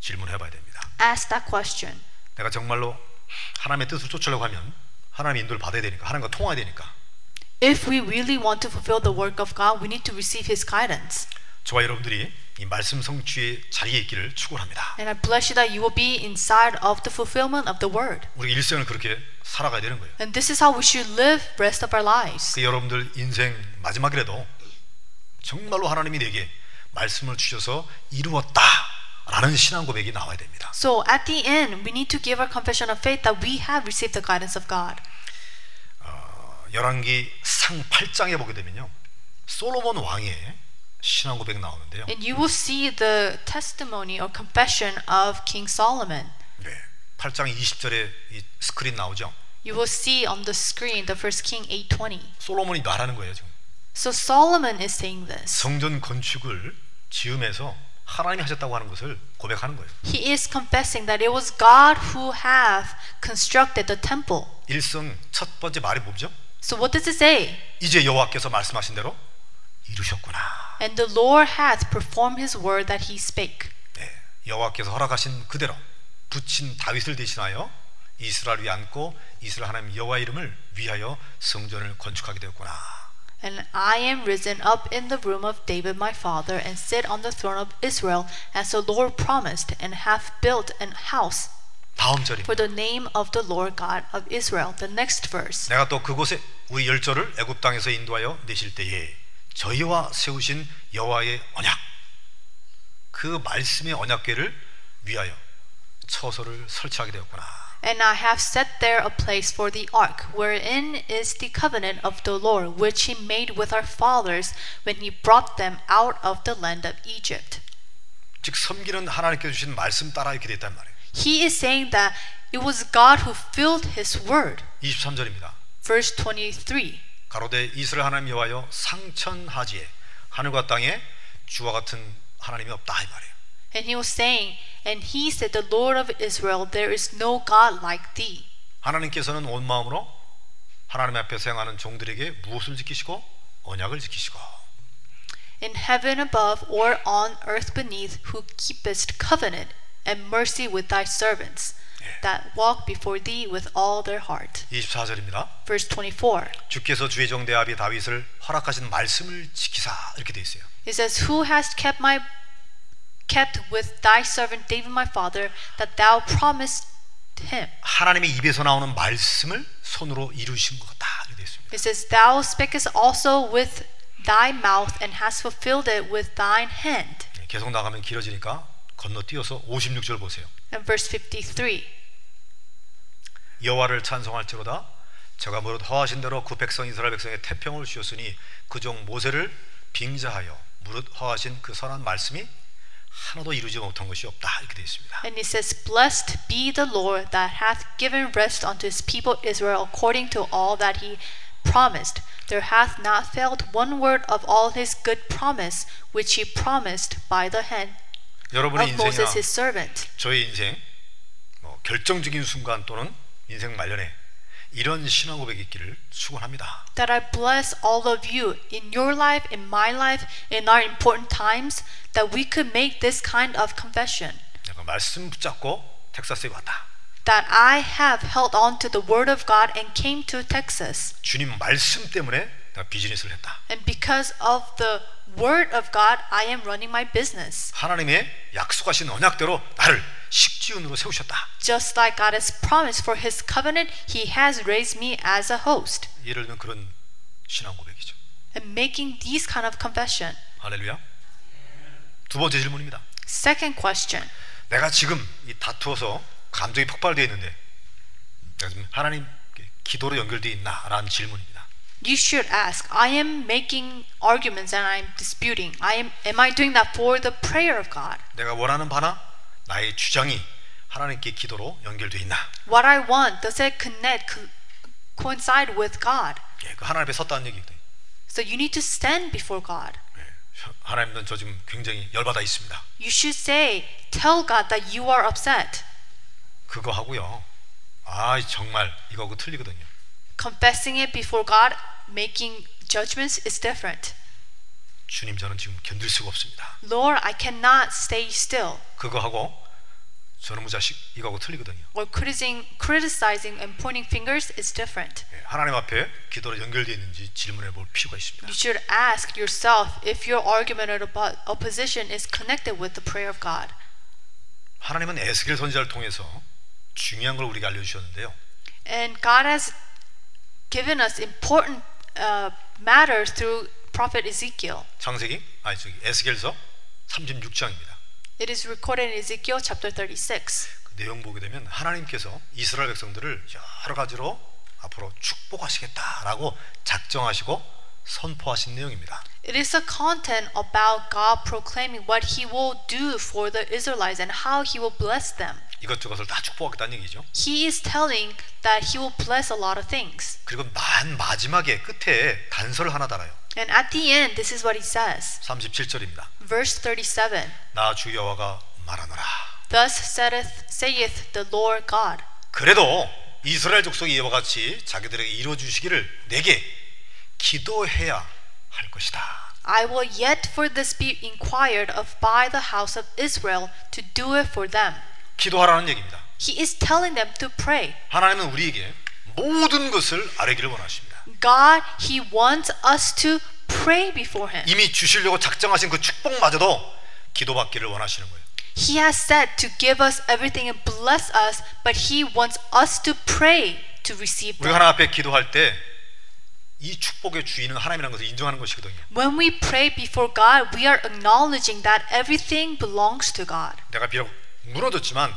질문해 봐야 됩니다. Ask that question. 내가 정말로 하나님의 뜻을 쫓으려고 하면 하나님의 인도를 받아야 되니까 하나님과 통화해야 되니까 If we really want to fulfill the work of God, we need to receive His guidance. 저와 여러분들이 이 말씀 성취의 자리에 있기를 축원합니다. And I bless you that you will be inside of the fulfillment of the word. 우리 일생을 그렇게 살아가야 되는 거예요. And this is how we should live rest of our lives. 그 여러분들 인생 마지막이라도 정말로 하나님이 내게 말씀을 주셔서 이루었다 라는 신앙 고백이 나와야 됩니다. So at the end, we need to give our confession of faith that we have received the guidance of God. 열왕기 상 8장에 보게 되면요. 솔로몬 왕의 신앙 고백 나오는데요. And you will see the testimony or confession of King Solomon. 네. 8장 20절에 이 스크린 나오죠. You will see on the screen the first King 8:20. 솔로몬이 말하는 거예요, 지금. So Solomon is saying this. 성전 건축을 지음해서 하나님이 하셨다고 하는 것을 고백하는 거예요. He is confessing that it was God who have constructed the temple. 일성 첫 번째 말이 뭐죠? So what does it say? 이제 여호와께서 말씀하신 대로 이루셨구나. And the Lord hath performed his word that he spake. 네, 여호와께서 허락하신 그대로 붙인 다윗을 대신하여 이스라엘 위에 앉고 이스라엘 하나님 여호와 이름을 위하여 성전을 건축하게 되었구나. And I am risen up in the room of David my father, and sit on the throne of Israel, as the Lord promised, and have built an house for the name of the Lord God of Israel. The next verse. 내가 또 그곳에 우리 열조를 애굽 땅에서 인도하여 내실 때에 저희와 세우신 여호와의 언약 그 말씀의 언약궤를 위하여 처소를 설치하게 되었구나. And I have set there a place for the ark, wherein is the covenant of the Lord, which he made with our fathers when he brought them out of the land of Egypt. 즉 섬기는 하나님께 주신 말씀 따라 이렇게 됐단 말이에요. He is saying that it was God who filled his word. 23절입니다. Verse 23. 가로대 이스라엘 하나님 여호와여 상천하지에 하늘과 땅에 주와 같은 하나님이 없다 이 말이에요. And he was saying, And he said, The Lord of Israel, there is no God like thee. 하나님께서는 온 마음으로 하나님 앞에 행하는 종들에게 무엇을 지키시고 언약을 지키시고 In heaven above or on earth beneath, who keepest covenant and mercy with thy servants, that walk before thee with all their heart. 24절입니다. Verse 24. 주께서 주의 종 대아비 다윗을 허락하신 말씀을 지키사 이렇게 돼 있어요. It says, Who hast kept my kept with thy servant David my father, that thou promised him. 하나님의 입에서 나오는 말씀을 손으로 이루신 것 같다 이렇게 돼 있습니다. It says, Thou spakest also with thy mouth and hast fulfilled it with thine hand. 네, 계속 나가면 길어지니까 건너뛰어서 56절 보세요. And verse 53. 여호와를 찬송할지로다 제가 무릇 허하신 대로 그 백성 이스라엘 백성의 태평을 주셨으니 그 종 모세를 빙자하여 무릇 허하신 그 선한 말씀이 하나도 이루지 못한 것이 없다 이렇게 되어 있습니다. And it says, Blessed be the Lord that hath given rest unto his people Israel according to all that he promised. There hath not failed one word of all his good promise which he promised by the hand 여러분의 of Moses his servant. 저의 인생 뭐 결정적인 순간 또는 인생 말년에 이런 신앙 고백이 있기를 축원합니다. That I bless all of you in your life, in my life, in our important times, that we could make this kind of confession. 내가 말씀 붙잡고 텍사스에 왔다. That I have held on to the word of God and came to Texas. 주님 말씀 때문에 내가 비즈니스를 했다. And because of the word of God, I am running my business. 하나님의 약속하신 언약대로 나를 식지운으로 세우셨다. Just like God has promised for his covenant, he has raised me as a host. 예를 들면 그런 신앙 고백이죠. And making these kind of confession. 할렐루야. 두 번째 질문입니다. Second question. 내가 지금 이 다투어서 감정이 폭발되어 있는데 내가 지금 하나님 기도로 연결되어 있나라는 질문입니다. You should ask, I am making arguments and I am disputing. I am am I doing that for the prayer of God? 내가 원하는 바나 나의 주장이 하나님께 기도로 연결되어 있나? What I want, does it connect co- coincide with God? 예, 그 하나님 앞에 섰다는 얘기거든요. So you need to stand before God. 예, 하나님은 저 지금 굉장히 열받아 있습니다. You should say, tell God that you are upset. 그거 하고요. 아 정말 이거하고 틀리거든요. Confessing it before God, making judgments is different. 주님 저는 지금 견딜 수가 없습니다. Lord, I cannot stay still. 그거 하고 저놈의 자식 이거하고 틀리거든요. Or criticizing, criticizing and pointing fingers is different. 예, 하나님 앞에 기도로 연결되어 있는지 질문해 볼 필요가 있습니다. You should ask yourself if your argument or oppo- opposition is connected with the prayer of God. 하나님은 에스겔 선지자를 통해서 중요한 걸 우리에게 알려 주셨는데요. And God has given us important uh, matters through prophet Ezekiel. 창세기 아니 저기 에스겔서 36장입니다. It is recorded in Ezekiel chapter 36. 그 내용 보게 되면 하나님께서 이스라엘 백성들을 여러 가지로 앞으로 축복하시겠다라고 작정하시고 선포하신 내용입니다. It is a content about God proclaiming what He will do for the Israelites and how He will bless them. 이것저것을 다 축복하겠다는 얘기죠. He is telling that He will bless a lot of things. 그리고 만 마지막에 끝에 단서를 하나 달아요. And at the end, this is what He says. 37절입니다. Verse 37 나 주 여호와가 말하노라. Thus saith, saith the Lord God. 그래도 이스라엘 족속이 이와 같이 자기들에게 이루어 주시기를 내게 기도해야 할 것이다. I will yet for this be inquired of by the house of Israel to do it for them. 기도하라는 얘기입니다. He is telling them to pray. 하나님은 우리에게 모든 것을 아뢰기를 원하십니다. God, He wants us to pray before Him. 이미 주시려고 작정하신 그 축복마저도 기도받기를 원하시는 거예요. He has said to give us everything and bless us, but He wants us to pray to receive 우리가. 하나님 앞에 기도할 때 이 축복의 주인은 하나님이라는 것을 인정하는 것이거든요. When we pray before God, we are acknowledging that everything belongs to God. 내가 비록 무너졌지만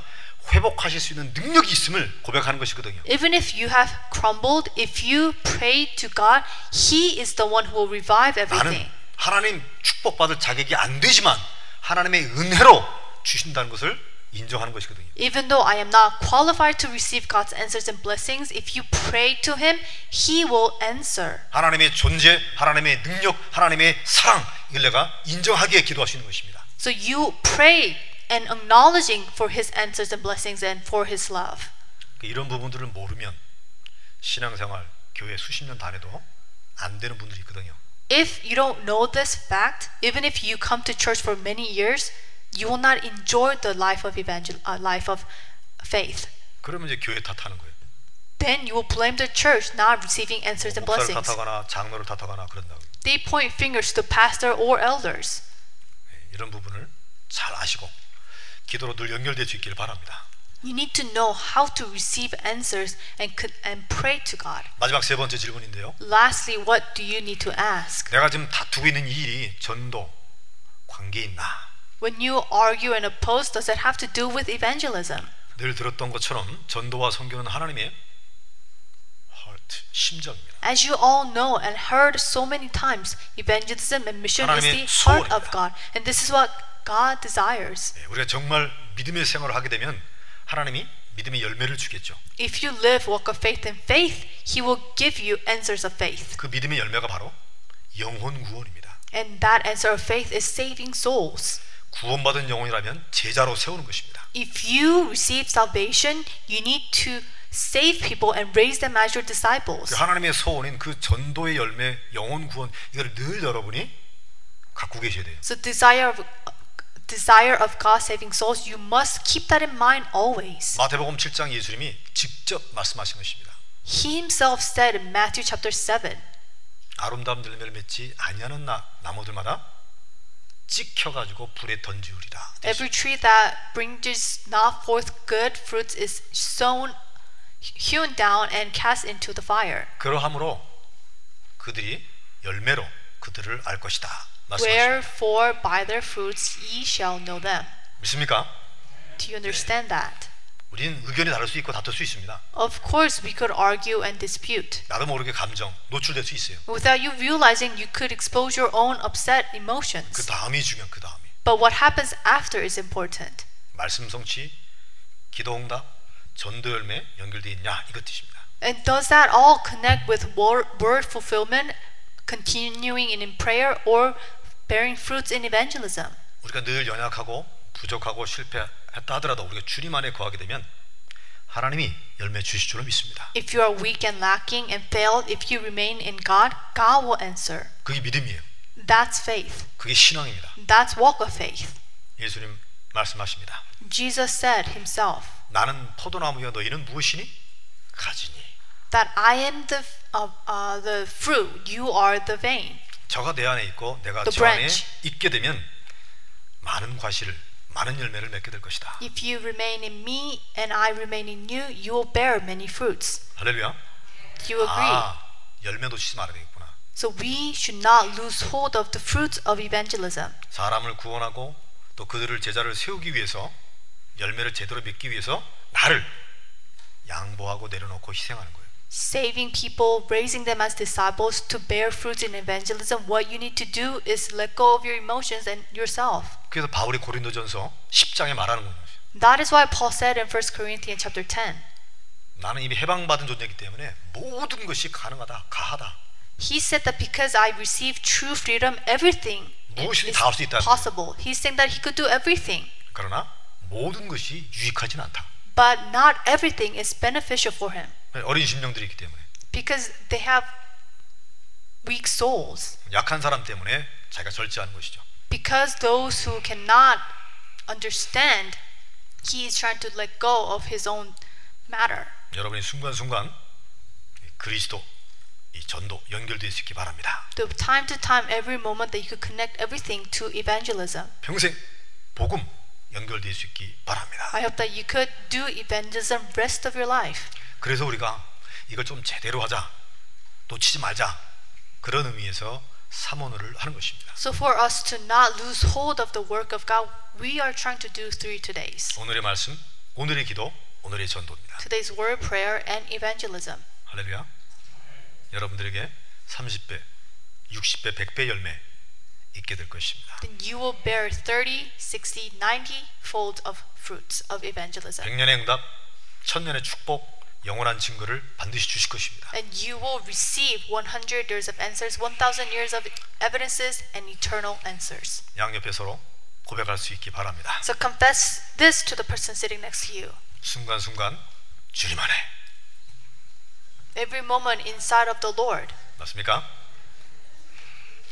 회복하실 수 있는 능력이 있음을 고백하는 것이거든요. Even if you have crumbled, if you pray to God, He is the one who will revive 나는 everything. 하나님 축복받을 자격이 안 되지만 하나님의 은혜로 주신다는 것을 인정하는 것이거든요. Even though I am not qualified to receive God's answers and blessings, if you pray to Him, He will answer. 하나님의 존재, 하나님의 능력, 하나님의 사랑 이걸 내가 인정하기에 기도하시는 것입니다. So you pray and acknowledging for His answers and blessings and for His love. 이런 부분들을 모르면 신앙생활 교회 수십 년 다녀도 안 되는 분들이 있거든요. If you don't know this fact, even if you come to church for many years, you will not enjoy the life of evangel, uh, life of faith. 그러면 이제 교회 탓하는 거예요. Then you will blame the church not receiving answers and 목사를 blessings. 탓하거나 장로를 탓하거나 그런다고. They point fingers to pastor or elders. 이런 부분을 잘 아시고 기도로 늘 연결될 수 있기를 바랍니다. You need to know how to receive answers and could, and pray to God. 마지막 세 번째 질문인데요. Lastly, what do you need to ask? 내가 지금 다투고 있는 이 일이 전도 관계 있나? When you argue and oppose, does it have to do with evangelism? 늘 들었던 것처럼 전도와 선교는 하나님의 심정입니다. As you all know and heard so many times, evangelism and mission is 하나님의 the heart of 소원입니다. God. And this is what God desires. 예, 우리가 정말 믿음의 생활을 하게 되면 하나님이 믿음의 열매를 주겠죠. If you live walk of faith in faith, He will give you answers of faith. 그 믿음의 열매가 바로 영혼 구원입니다. And that answer of faith is saving souls. 구원받은 영혼이라면 제자로 세우는 것입니다. If you receive salvation, you need to save people and raise them as your disciples. 그 하나님의 소원인 그 전도의 열매, 영혼 구원 이걸 늘 여러분이 갖고 계셔야 돼요. So desire of desire of God saving souls, you must keep that in mind always. 마태복음 7장 예수님이 직접 말씀하신 것입니다. He himself said in Matthew chapter 7, 아름다운 열매를 맺지 아니하는 나, 나무들마다 찍혀 가지고 불에 던지우리라. every tree that brings not forth good fruits is sown hewn down and cast into the fire. 그러함으로 그들이 열매로 그들을 알 것이다. Wherefore by their fruits ye shall know them. 믿습니까? Do you understand that? 우리는 의견이 다를 수 있고 다툴 수 있습니다. Of course, we could argue and dispute. 나도 모르게 감정 노출될 수 있어요. Without you realizing, you could expose your own upset 그 emotions. 다음이 중요한 그 다음이 But what happens after is important. 말씀 성취, 기도 응답, 전도 열매 연결되어 있냐 이것 뜻입니다. And does that all connect with word, word fulfillment, continuing in prayer, or bearing fruits in evangelism? 우리가 늘 연약하고 부족하고 실패 했다 하더라도 우리가 주님 안에 거하게 되면 하나님이 열매 주실 줄로 믿습니다. If you are weak and lacking and failed, if you remain in God, God will answer. 그게 믿음이에요. That's faith. 그게 신앙입니다. That's walk of faith. 예수님 말씀하십니다. Jesus said himself 나는 포도나무여 너희는 무엇이니? 가지니. that I am the uh, uh, the fruit, you are the vine. 저가 내 안에 있고 내가 The 저 안에 branch. 있게 되면 많은 과실을 많은 열매를 맺게 될 것이다. If you remain in me and I remain in you, you will bear many fruits. 할렐루야. Do you agree? 아, 열매 놓치지 말아야 되겠구나. So we should not lose hold of the fruits of evangelism. 사람을 구원하고 또 그들을 제자를 세우기 위해서 열매를 제대로 맺기 위해서 나를 양보하고 내려놓고 희생하는 거예요. Saving people, raising them as disciples to bear fruits in evangelism, what you need to do is let go of your emotions and yourself. 그래서 바울이 고린도전서 10장에 말하는 거예요. That is why Paul said in 1 Corinthians chapter 10, 나는 이미 해방받은 존재이기 때문에 모든 것이 가능하다, 가하다. he said that because I received true freedom, everything 무엇이든 is 다 할 수 있다. possible. He's saying that he could do everything, 그러나 모든 것이 유익하진 않다. but not everything is beneficial for him 어린 심령들이 있기 때문에 because they have weak souls. 약한 사람 때문에 자기가 절제하는 것이죠. Because those who cannot understand, he is trying to let go of his own matter. 여러분이 순간순간 이 그리스도 이 전도 연결될 수 있기 바랍니다. The time to time, every moment that you could connect everything to evangelism. 평생 복음 연결될 수 있기 바랍니다. I hope that you could do evangelism rest of your life. 그래서 우리가 이걸 좀 제대로 하자, 놓치지 말자 그런 의미에서 사모를 하는 것입니다. So for us to not lose hold of the work of God, we are trying to do three todays. 오늘의 말씀, 오늘의 기도, 오늘의 전도입니다. Today's word, prayer, and evangelism. 할렐루야. 여러분들에게 30배, 60배, 100배 열매 있게 될 것입니다. Then you will bear 30, 60, 90 fold of fruits of evangelism. 100년의 응답, 1000년의 축복, 영원한 증거를 반드시 주실 것입니다. And you will receive 100 years of answers, 1000 years of evidences, and eternal answers. 양옆에 서로 고백할 수 있기 바랍니다. So confess this to the person sitting next to you. 순간순간 주님 안에 Every moment inside of the Lord. 맞습니까?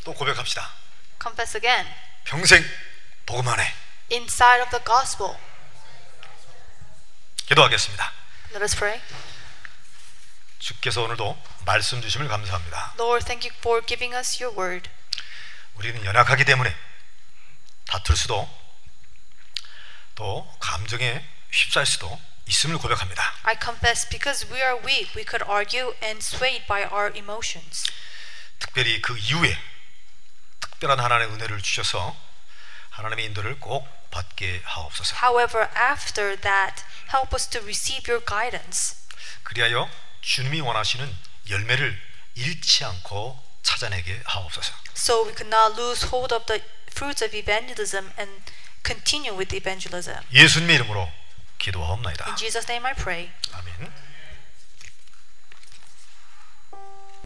또 고백합시다. Confess again. 평생 복음 안에 Inside of the gospel. 기도하겠습니다. Let us pray. 주께서 오늘도 말씀 주심을 감사합니다. Lord, thank you for giving us your word. 우리는 연약하기 때문에 다툴 수도 또 감정에 휩싸일 수도 있음을 고백합니다. I confess because we are weak, we could argue and swayed by our emotions. 특별히 그 이후에 특별한 하나님의 은혜를 주셔서 하나님의 인도를 꼭 받게 하옵소서. However, after that, help us to receive your guidance. 그리하여 주님이 원하시는 열매를 잃지 않고 찾아내게 하옵소서. So we could not lose hold of the fruits of evangelism and continue with evangelism. 예수님의 이름으로 기도하옵나이다. In Jesus' name I pray. 아멘.